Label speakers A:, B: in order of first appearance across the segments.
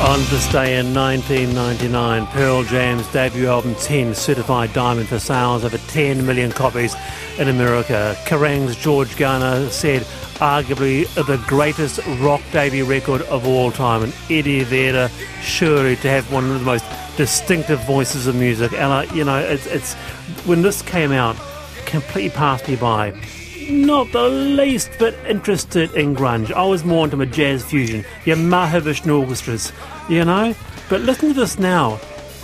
A: On this day in 1999, Pearl Jam's debut album 10 certified diamond for sales over 10 million copies in America. Kerrang's George Garner said arguably the greatest rock debut record of all time. And Eddie Vedder, surely to have one of the most distinctive voices of music. Ella, you know, it's, it's when this came out, completely passed me by not the least bit interested in grunge. I was more into my jazz fusion, your Mahavishnu orchestras, you know? But listen to this now.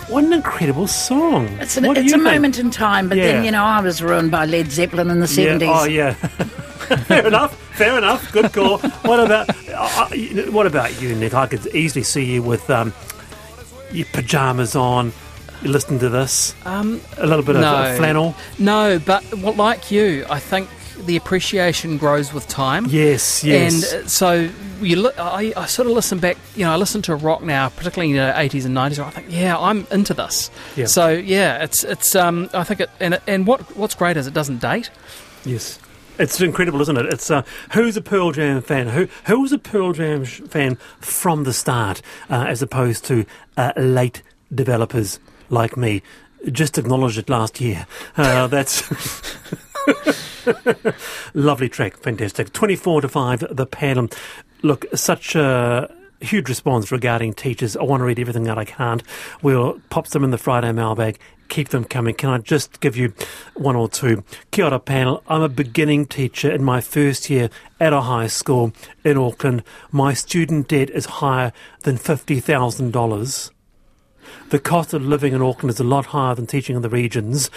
A: What an incredible song.
B: It's, an, it's a think? moment in time, but yeah. then, you know, I was ruined by Led Zeppelin in the 70s.
A: Yeah. Oh, yeah. fair enough. Fair enough. Good call. What about uh, what about you, Nick? I could easily see you with um, your pajamas on, you listen to this? Um, a little bit no, of flannel?
C: No, but well, like you, I think the appreciation grows with time.
A: Yes, yes.
C: And uh, so you look, I, I, sort of listen back. You know, I listen to rock now, particularly in the eighties and nineties. I think, yeah, I'm into this. Yeah. So yeah, it's it's. Um, I think it and and what what's great is it doesn't date.
A: Yes. It's incredible, isn't it? It's uh, who's a Pearl Jam fan? Who who was a Pearl Jam fan from the start, uh, as opposed to uh, late developers like me? Just acknowledged it last year. Uh, that's Lovely track, fantastic. 24 to 5, the panel. Look, such a huge response regarding teachers. I want to read everything that I can't. We'll pop them in the Friday mailbag. Keep them coming. Can I just give you one or two? Kia ora panel. I'm a beginning teacher in my first year at a high school in Auckland. My student debt is higher than $50,000. The cost of living in Auckland is a lot higher than teaching in the regions.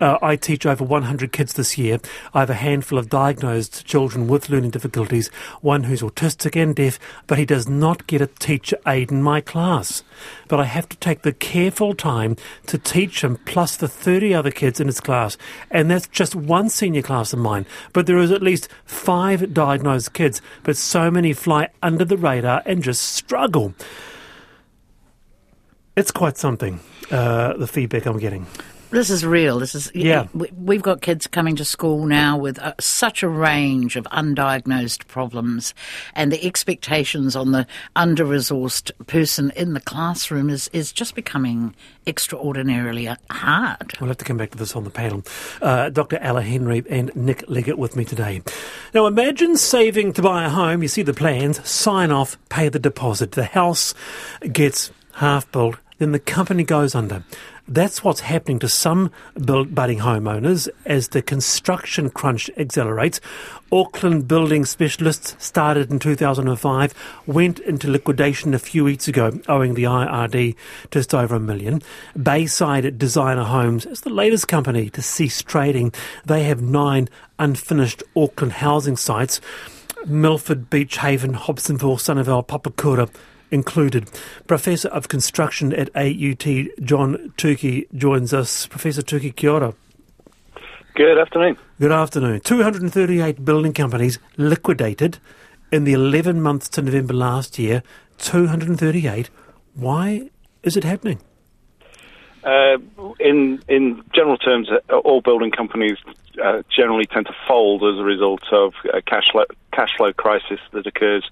A: Uh, I teach over 100 kids this year. I have a handful of diagnosed children with learning difficulties, one who's autistic and deaf, but he does not get a teacher aid in my class. But I have to take the careful time to teach him plus the 30 other kids in his class. And that's just one senior class of mine. But there is at least five diagnosed kids, but so many fly under the radar and just struggle. It's quite something, uh, the feedback I'm getting.
B: This is real. This is
A: yeah.
B: We've got kids coming to school now with uh, such a range of undiagnosed problems, and the expectations on the under-resourced person in the classroom is is just becoming extraordinarily uh, hard.
A: We'll have to come back to this on the panel. Uh, Dr. Ella Henry and Nick Leggett with me today. Now, imagine saving to buy a home. You see the plans, sign off, pay the deposit. The house gets half built, then the company goes under. That's what's happening to some budding homeowners as the construction crunch accelerates. Auckland Building Specialists started in 2005, went into liquidation a few weeks ago, owing the IRD just over a million. Bayside Designer Homes is the latest company to cease trading. They have nine unfinished Auckland housing sites. Milford, Beach Haven, Hobsonville, Sunnyvale, Papakura, included. Professor of Construction at AUT, John Tookey, joins us. Professor Tookey, kia ora.
D: Good afternoon.
A: Good afternoon. 238 building companies liquidated in the 11 months to November last year. 238. Why is it happening?
D: Uh, in in general terms, uh, all building companies uh, generally tend to fold as a result of a cash flow, cash flow crisis that occurs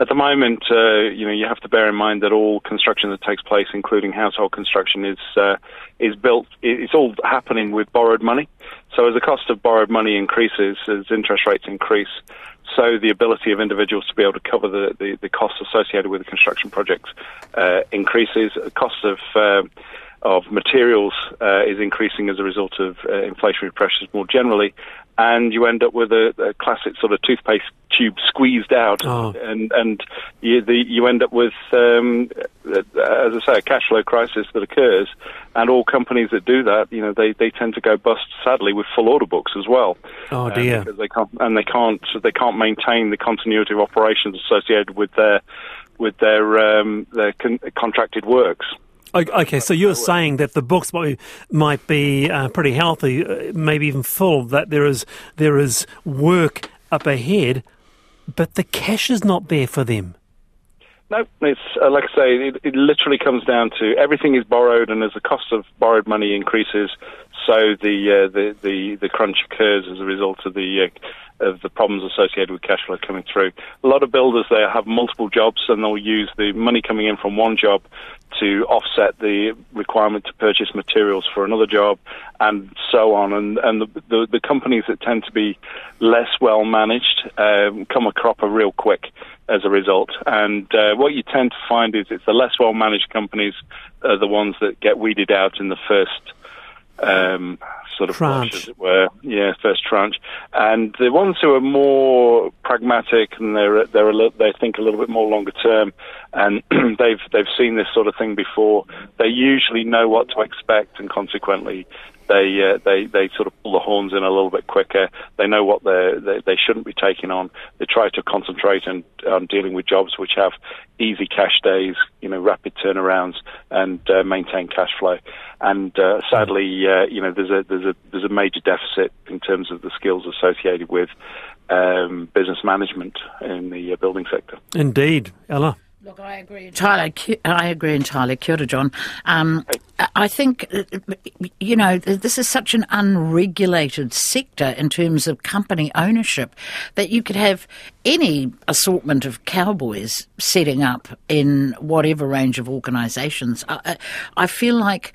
D: at the moment, uh, you know, you have to bear in mind that all construction that takes place, including household construction, is uh, is built. It's all happening with borrowed money. So as the cost of borrowed money increases, as interest rates increase, so the ability of individuals to be able to cover the, the, the costs associated with the construction projects uh, increases. The cost of uh, of materials uh, is increasing as a result of uh, inflationary pressures more generally, and you end up with a, a classic sort of toothpaste tube squeezed out, oh. and and you, the, you end up with, um, as I say, a cash flow crisis that occurs, and all companies that do that, you know, they, they tend to go bust sadly with full order books as well.
A: Oh dear!
D: Um, because they can't and they can't they can't maintain the continuity of operations associated with their with their um, their con- contracted works.
A: Okay, so you're saying that the books might be, might be uh, pretty healthy, uh, maybe even full. That there is there is work up ahead, but the cash is not there for them.
D: No, it's uh, like I say, it, it, literally comes down to everything is borrowed, and as the cost of borrowed money increases, so the uh, the the the crunch occurs as a result of the uh, of the problems associated with cash flow coming through. A lot of builders there have multiple jobs, and they'll use the money coming in from one job to offset the requirement to purchase materials for another job, and so on. And and the the, the companies that tend to be less well managed um, come a cropper real quick as a result. And uh, what you tend to find is it's the less well managed companies are the ones that get weeded out in the first um, sort of
A: tranche,
D: as it were. Yeah, first tranche. And the ones who are more pragmatic and they're they're a they think a little bit more longer term, and they've they've seen this sort of thing before. They usually know what to expect, and consequently, they uh, they they sort of pull the horns in a little bit quicker. They know what they they shouldn't be taking on. They try to concentrate on, on dealing with jobs which have easy cash days, you know, rapid turnarounds, and uh, maintain cash flow. And uh, sadly, uh, you know, there's a there's a there's a major deficit in terms of the skills associated with um, business management in the uh, building sector.
A: Indeed, Ella.
B: Look, I agree entirely. I agree entirely. Kia ora, John. Um, I think, uh, you know, this is such an unregulated sector in terms of company ownership that you could have any assortment of cowboys setting up in whatever range of organisations. I, I feel like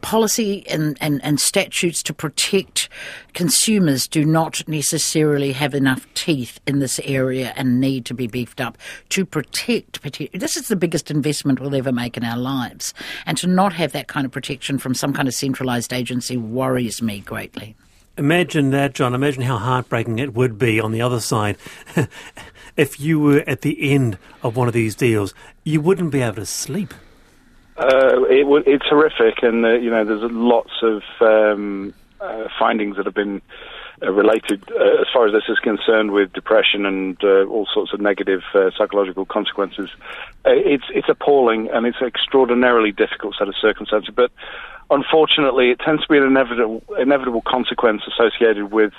B: policy and, and, and statutes to protect consumers do not necessarily have enough teeth in this area and need to be beefed up to protect. This is the biggest investment we'll ever make in our lives. And to not have that kind of protection from some kind of centralised agency worries me greatly.
A: Imagine that, John. Imagine how heartbreaking it would be on the other side. if you were at the end of one of these deals, you wouldn't be able to sleep.
D: Uh, it, it's horrific, and uh, you know, there's lots of um, uh, findings that have been uh, related, uh, as far as this is concerned, with depression and uh, all sorts of negative psychological consequences. it's it's appalling, and it's an extraordinarily difficult set of circumstances. But unfortunately, it tends to be an inevitable inevitable consequence associated with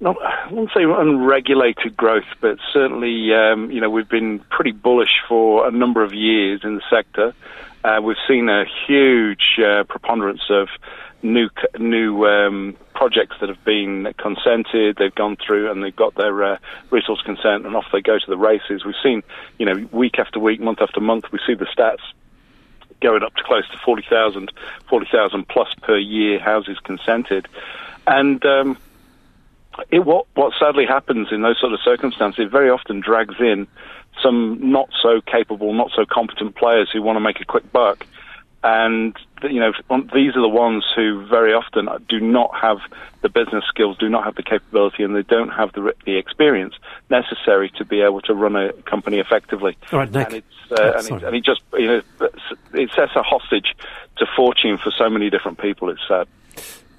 D: not, I wouldn't say unregulated growth, but certainly, um, you know, we've been pretty bullish for a number of years in the sector. Uh, we've seen a huge uh, preponderance of new new um, projects that have been consented. They've gone through and they've got their uh, resource consent, and off they go to the races. We've seen, you know, week after week, month after month, we see the stats going up to close to 40,000, 40,000 plus per year houses consented, and um, it, what what sadly happens in those sort of circumstances, it very often drags in some not so capable, not so competent players who want to make a quick buck. And you know, these are the ones who very often do not have the business skills, do not have the capability, and they don't have the the experience necessary to be able to run a company effectively.
A: All right, Nick.
D: And, it's, uh, oh, and, it, and it just you know it sets a hostage to fortune for so many different people. It's sad.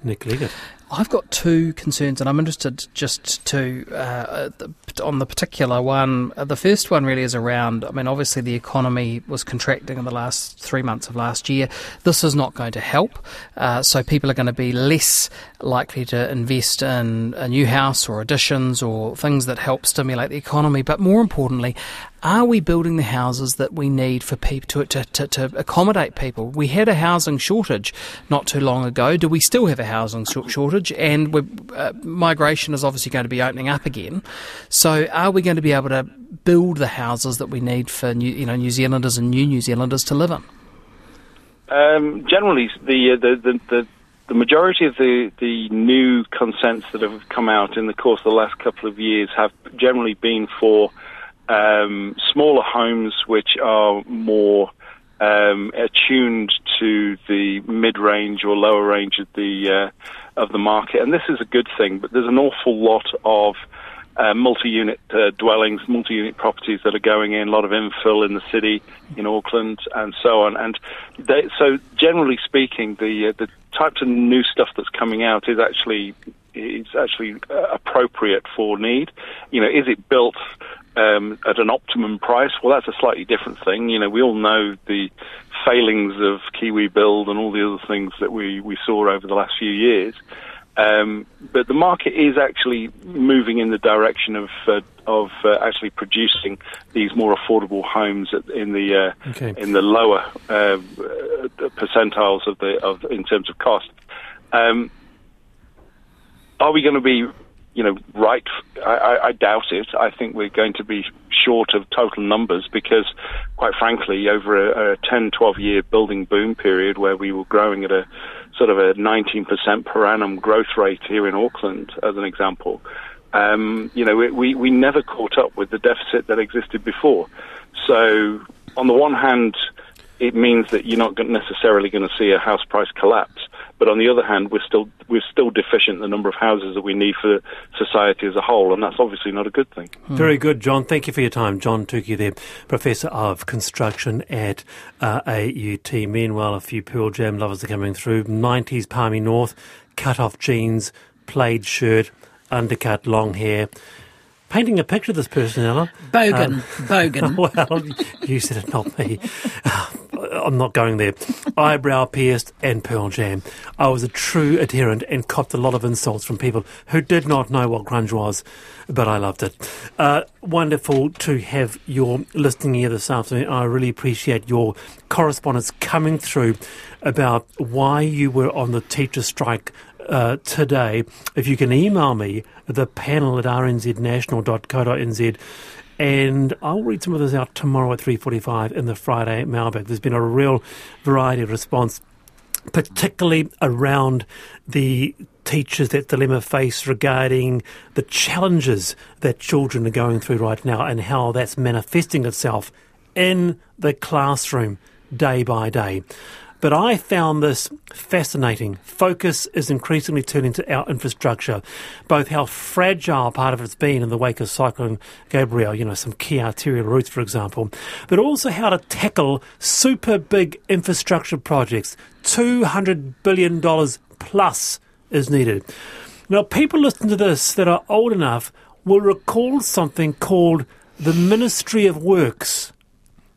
A: Nick Leggett.
C: I've got two concerns, and I'm interested just to uh, on the particular one. Uh, the first one really is around. I mean, obviously the economy was contracting in the last three months of last year. This is not going to help, uh, so people are going to be less likely to invest in a new house or additions or things that help stimulate the economy. But more importantly, are we building the houses that we need for people to, to, to, to, accommodate people? We had a housing shortage not too long ago. Do we still have a housing shortage? And uh, migration is obviously going to be opening up again. So, are we going to be able to build the houses that we need for New, you know New Zealanders and new New Zealanders to live in?
D: Um, generally, the, the, the, the the majority of the, the new consents that have come out in the course of the last couple of years have generally been for um, smaller homes which are more um, attuned to the mid-range or lower range of the uh, of the market, and this is a good thing. But there's an awful lot of uh, multi-unit uh, dwellings, multi-unit properties that are going in, a lot of infill in the city, in Auckland, and so on. And they, so, generally speaking, the uh, the types of new stuff that's coming out is actually is actually uh, appropriate for need. You know, is it built um, at an optimum price, well, that's a slightly different thing. You know, we all know the failings of Kiwi Build and all the other things that we, we saw over the last few years. Um, but the market is actually moving in the direction of uh, of uh, actually producing these more affordable homes in the uh, okay. in the lower uh, percentiles of the of in terms of cost. Um, are we going to be, you know, right? I, I, doubt it. I think we're going to be short of total numbers because, quite frankly, over a, a 10, 12 year building boom period where we were growing at a sort of a 19% per annum growth rate here in Auckland, as an example, um, you know, we, we never caught up with the deficit that existed before. So, on the one hand, it means that you're not necessarily going to see a house price collapse. But on the other hand, we're still we're still deficient in the number of houses that we need for society as a whole, and that's obviously not a good thing.
A: Hmm. Very good, John. Thank you for your time, John Tookey, there, professor of construction at uh, AUT. Meanwhile, a few Pearl Jam lovers are coming through. Nineties Palmy North, cut off jeans, plaid shirt, undercut long hair painting a picture of this person, Ella.
B: Bogan. Um, Bogan.
A: well, you said it, not me. I'm not going there. Eyebrow pierced and Pearl Jam. I was a true adherent and copped a lot of insults from people who did not know what grunge was, but I loved it. Uh, wonderful to have your listening here this afternoon. I really appreciate your correspondence coming through about why you were on the teacher strike uh, today. If you can email me, the panel at rnznational.co.nz, and I'll read some of this out tomorrow at 3.45 in the Friday mailbag. There's been a real variety of response, particularly around the teachers that dilemma face regarding the challenges that children are going through right now and how that's manifesting itself in the classroom day by day. But I found this fascinating. Focus is increasingly turning to our infrastructure, both how fragile part of it's been in the wake of Cyclone Gabrielle, you know, some key arterial routes, for example, but also how to tackle super big infrastructure projects. $200 billion plus is needed. Now, people listening to this that are old enough will recall something called the Ministry of Works.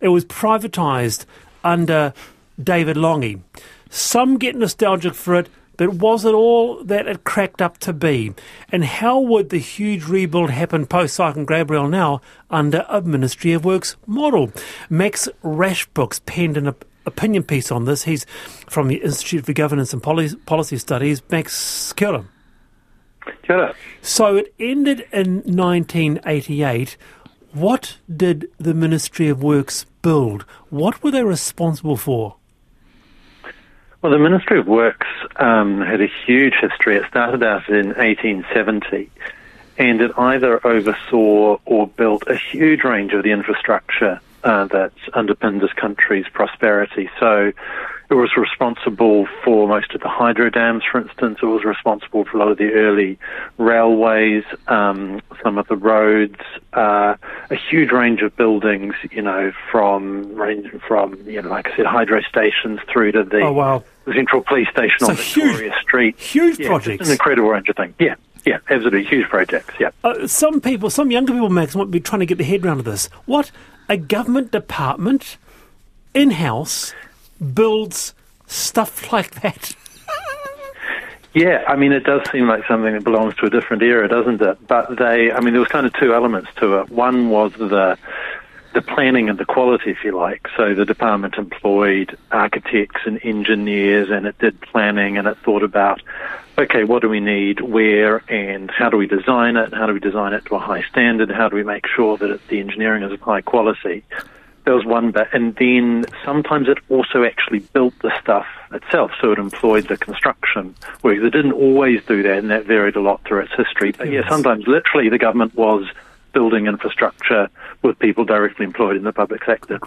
A: It was privatised under David Lange. Some get nostalgic for it, but was it all that it cracked up to be? And how would the huge rebuild happen post Cyclone Gabrielle now under a Ministry of Works model? Max Rashbrooks penned an opinion piece on this. He's from the Institute for Governance and Policy Studies. Max, kia
E: Kia
A: So it ended in 1988. What did the Ministry of Works build? What were they responsible for?
E: Well, the Ministry of Works um, had a huge history. It started out in 1870, and it either oversaw or built a huge range of the infrastructure uh, that underpinned this country's prosperity. So it was responsible for most of the hydro dams, for instance. It was responsible for a lot of the early railways, um, some of the roads, uh, a huge range of buildings. You know, from range from you know, like I said, hydro stations through to the
A: oh, wow.
E: Central Police Station so on Victoria
A: huge,
E: Street.
A: Huge
E: yeah,
A: projects.
E: An incredible range of things. Yeah. Yeah, absolutely huge projects. Yeah.
A: Uh, some people, some younger people, Max, might be trying to get their head around this. What a government department in house builds stuff like that.
E: Yeah, I mean, it does seem like something that belongs to a different era, doesn't it? But they, I mean, there was kind of two elements to it. One was the the planning and the quality, if you like. So the department employed architects and engineers, and it did planning, and it thought about, okay, what do we need, where, and how do we design it? How do we design it to a high standard? How do we make sure that it, the engineering is of high quality? There was one bit, and then sometimes it also actually built the stuff itself, so it employed the construction work. It didn't always do that, and that varied a lot through its history. But yes. yeah, sometimes literally the government was building infrastructure with people directly employed in the public sector.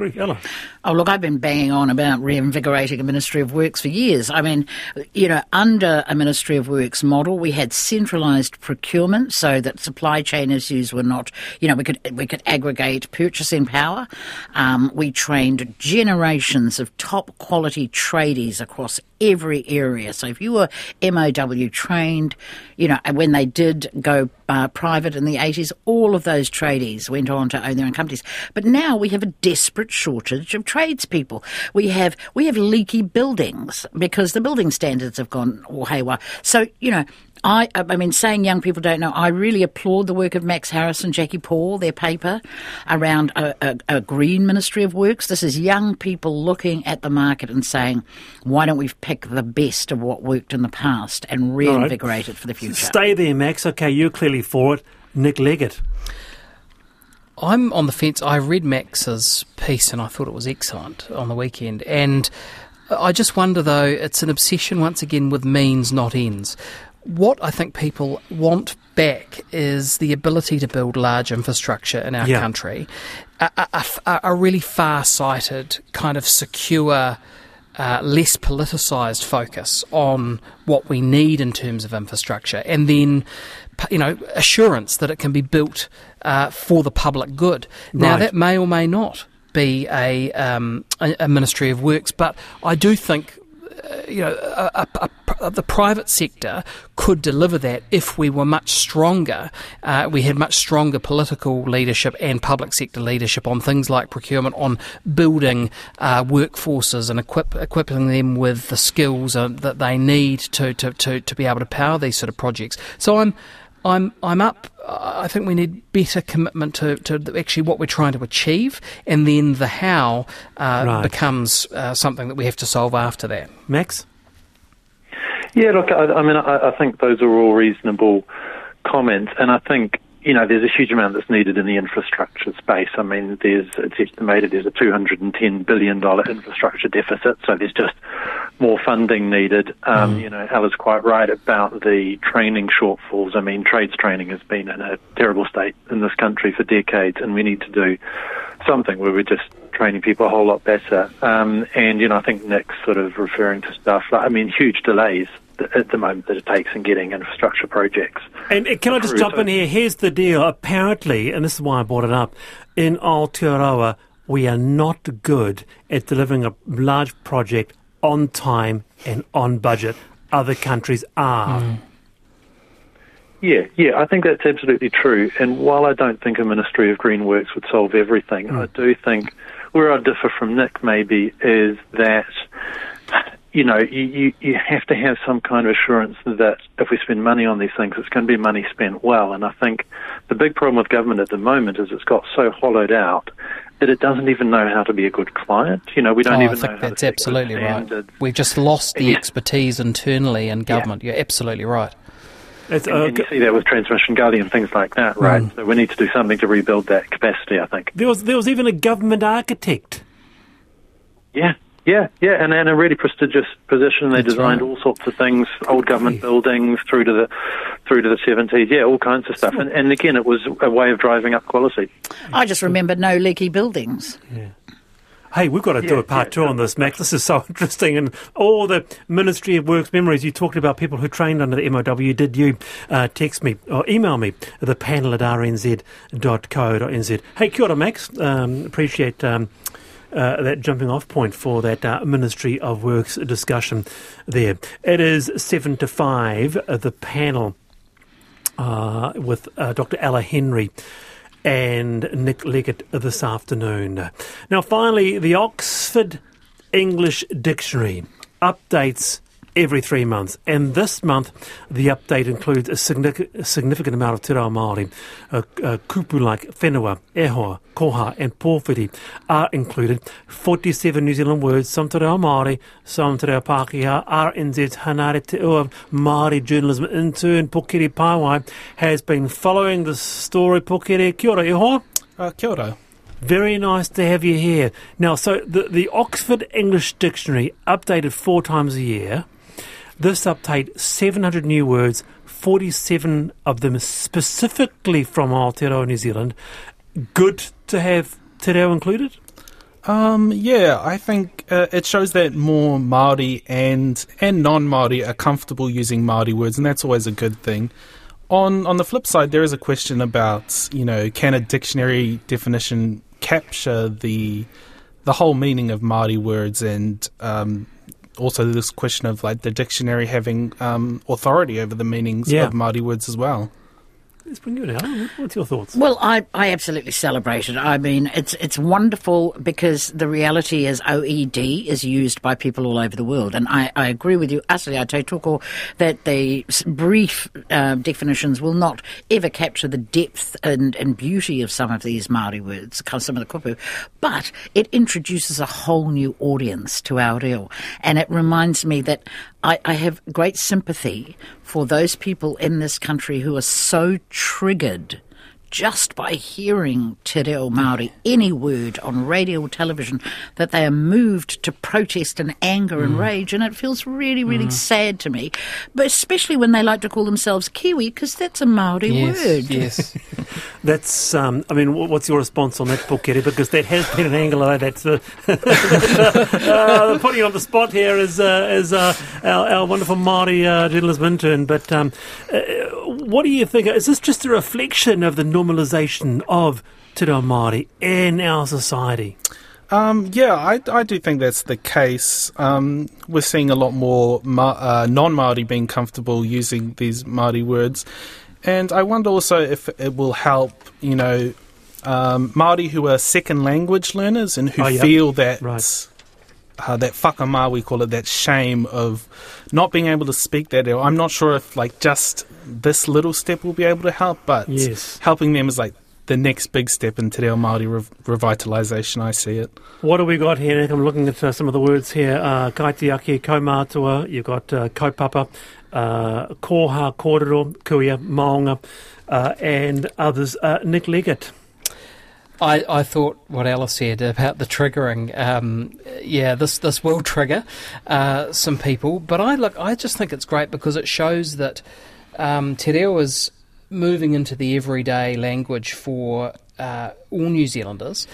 B: Oh, look, I've been banging on about reinvigorating a Ministry of Works for years. I mean, you know, under a Ministry of Works model, we had centralised procurement so that supply chain issues were not, you know, we could we could aggregate purchasing power. Um, we trained generations of top quality tradies across every area. So if you were MOW trained, you know, and when they did go uh, private in the 80s, all of those tradies went on to own their own companies. But now we have a desperate shortage of tradespeople. We have we have leaky buildings because the building standards have gone all haywire. So you know, I, I mean, saying young people don't know, I really applaud the work of Max Harris and Jackie Paul, their paper around a, a, a green Ministry of Works. This is young people looking at the market and saying, why don't we pick the best of what worked in the past and reinvigorate right. it for the future?
A: Stay there, Max. Okay, you're clearly for it. Nick Leggett.
C: I'm on the fence. I read Max's piece and I thought it was excellent on the weekend. And I just wonder, though, it's an obsession once again with means, not ends. What I think people want back is the ability to build large infrastructure in our yeah. country, a, a, a, really far sighted, kind of secure, uh, less politicised focus on what we need in terms of infrastructure, and then you know, assurance that it can be built uh, for the public good. Now, right. that may or may not be a, um, a, a, Ministry of Works, but I do think. Uh, you know, a, the private sector could deliver that if we were much stronger. Uh, we had much stronger political leadership and public sector leadership on things like procurement, on building uh, workforces and equip, equipping them with the skills uh, that they need to, to, to, to be able to power these sort of projects. So I'm I'm I'm up. I think we need better commitment to, to actually what we're trying to achieve, and then the how uh, right. becomes uh, something that we have to solve after that.
A: Max.
E: Yeah, look, I, I mean, I, I think those are all reasonable comments, and I think you know, there's a huge amount that's needed in the infrastructure space. I mean, there's it's estimated there's a 210 billion dollar infrastructure deficit, so there's just more funding needed. Um, mm. You know, Ella's quite right about the training shortfalls. I mean, trades training has been in a terrible state in this country for decades, and we need to do something where we're just training people a whole lot better. Um, and you know, I think Nick's sort of referring to stuff. Like, I mean, huge delays at the moment that it takes in getting infrastructure projects.
A: And can I just jump in here? Here's the deal. Apparently, and this is why I brought it up, in Aotearoa, we are not good at delivering a large project on time and on budget. Other countries are. Mm.
E: Yeah, yeah, I think that's absolutely true. And while I don't think a Ministry of Green Works would solve everything, mm. I do think where I differ from Nick maybe is that you know, you, you, you have to have some kind of assurance that if we spend money on these things, it's going to be money spent well. And I think the big problem with government at the moment is it's got so hollowed out that it doesn't even know how to be a good client. You know, we don't
C: oh,
E: even
C: I
E: think
C: that's absolutely right. We've just lost the yeah. expertise internally in government. Yeah. You're absolutely right.
E: It's, uh, and, and you see that with Transmission Gully and things like that, right? Mm. So we need to do something to rebuild that capacity. I think
A: there was there was even a government architect.
E: Yeah, yeah, yeah, and in a really prestigious position. They That's designed right. all sorts of things, old government buildings through to the through to the seventies. Yeah, all kinds of stuff. And, and again, it was a way of driving up quality.
B: I just remember no leaky buildings.
A: Yeah. Hey, we've got to yeah, do a part yeah, two on this, Max. This is so interesting. And all the Ministry of Works memories, you talked about people who trained under the MOW. Did you uh, text me or email me, the panel at rnz.co.nz? Hey, kia ora, Max. Um, appreciate um, uh, that jumping off point for that uh, Ministry of Works discussion there. It is seven to five, uh, the panel uh, with uh, Dr. Ella Henry and Nick Leggett this afternoon. Now, finally, the Oxford English Dictionary updates every three months. And this month, the update includes a significant amount of te reo Māori. Uh, uh, kupu like whenua, ehoa, koha and pōwhiri are included. 47 New Zealand words, some te reo Māori, some te reo Pākehā. RNZ's Hanare Te Ua Māori journalism intern, Pokere Pāwai, has been following the story. Pokere, kia ora, ehoa.
F: Uh, kia ora.
A: Very nice to have you here. Now, so the, the Oxford English Dictionary, updated four times a year, this update, 700 new words, 47 of them specifically from Aotearoa, New Zealand. Good to have Te Reo included?
F: Um, yeah, I think uh, it shows that more Maori and and non Maori are comfortable using Maori words, and that's always a good thing. On on the flip side, there is a question about you know can a dictionary definition capture the the whole meaning of Maori words and um, also this question of like the dictionary having um, authority over the meanings yeah. of Māori words as well.
A: Let's bring you in, What's your thoughts?
B: Well, I, I absolutely celebrate it. I mean, it's it's wonderful because the reality is OED is used by people all over the world, and I, I agree with you utterly, Te Toko, that the brief uh, definitions will not ever capture the depth and, and beauty of some of these Maori words, some of the kupu, but it introduces a whole new audience to our reo, and it reminds me that I, I have great sympathy for those people in this country who are so triggered just by hearing Te Reo Māori, any word on radio or television, that they are moved to protest and anger mm. and rage. And it feels really, really mm. sad to me, but especially when they like to call themselves Kiwi, because that's a Māori
C: yes,
B: word.
C: Yes.
A: that's, um, I mean, what's your response on that, Pukeri? Because that has been an angle uh, that's uh, uh, putting on the spot here is, uh, is uh, our, our, wonderful Māori uh, journalism intern. But um, uh, what do you think? Is this just a reflection of the normalisation of Te Reo Māori in our society?
F: Um, yeah, I, I do think that's the case. Um, we're seeing a lot more ma- uh, non Maori being comfortable using these Maori words, and I wonder also if it will help, you know, um, Maori who are second language learners and who oh, yep. feel that right. Uh, that whakama we call it that shame of not being able to speak that. I'm not sure if like just this little step will be able to help, but
A: yes.
F: helping them is like the next big step in Te Reo Māori re- revitalisation, I see it.
A: What do we got here, Nick? I'm looking at uh, some of the words here. Uh, kaitiaki, kaumātua, you've got uh, kaupapa, uh, koha, kōrero, kuia, maunga, uh, and others. Uh, Nick Leggett.
C: I, I thought what Alice said about the triggering. Um, yeah, this this will trigger uh, some people, but I look. I just think it's great because it shows that um, Te Reo is moving into the everyday language for uh, all New Zealanders,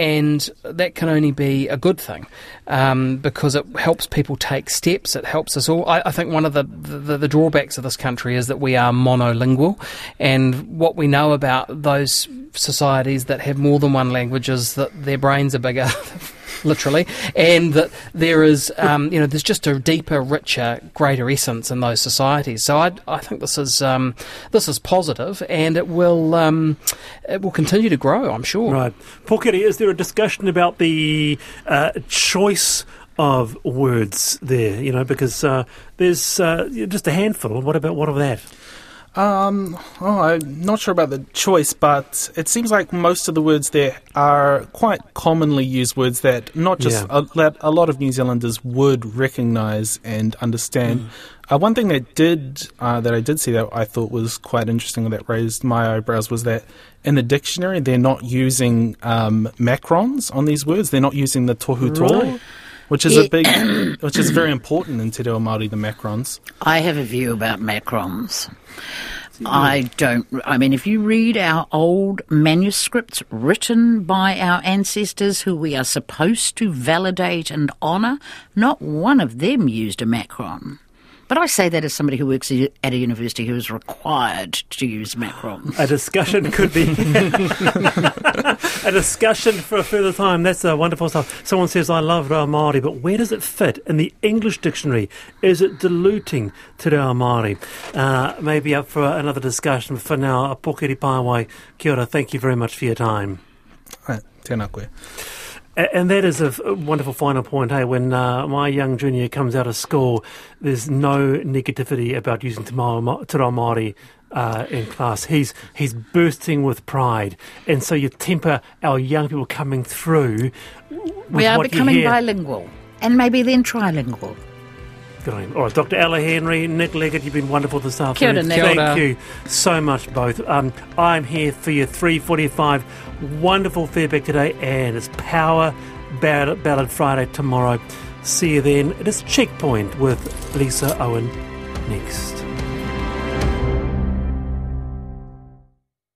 C: and that can only be a good thing um, because it helps people take steps. It helps us all. I, I think one of the, the, the drawbacks of this country is that we are monolingual, and what we know about those societies that have more than one language is that their brains are bigger. literally, and that there is, um, you know, there's just a deeper, richer, greater essence in those societies. So I, I think this is um, this is positive, and it will um, it will continue to grow. I'm sure.
A: Right, Pukeri, is there a discussion about the uh, choice? Of words there, you know, because uh, there's uh, just a handful. What about what of that?
F: Um, oh, I'm not sure about the choice, but it seems like most of the words there are quite commonly used words that not just yeah. a, that a lot of New Zealanders would recognise and understand. Mm. Uh, one thing that did uh, that I did see that I thought was quite interesting that raised my eyebrows was that in the dictionary they're not using um, macrons on these words. They're not using the tohu right which is a big, which is very important in Te Reo Māori, the macrons.
B: I have a view about macrons. I don't. I mean, if you read our old manuscripts written by our ancestors who we are supposed to validate and honour, not one of them used a macron. But I say that as somebody who works at a university who is required to use macrons.
A: A discussion could be a discussion for a further time. That's uh, wonderful stuff. Someone says, I love Reo Māori, but where does it fit in the English dictionary? Is it diluting Te Reo Māori? Uh, maybe up for another discussion. For now, a Pokeri Pāwai, kia ora, thank you very much for your time.
F: Right, tēnā koe.
A: And that is a wonderful final point. Hey, when uh, my young junior comes out of school, there's no negativity about using Te Māori uh, in class. He's he's bursting with pride, and so you temper our young people coming through.
B: We are becoming bilingual, and maybe then trilingual.
A: Good on him. All right, Dr. Ella Henry, Nick Leggett, you've been wonderful this afternoon.
B: Kia ora,
A: Thank you so much, both. Um, I'm here for your 345 wonderful feedback today, and it's Power Ballad, Ballad Friday tomorrow. See you then. It is Checkpoint with Lisa Owen next.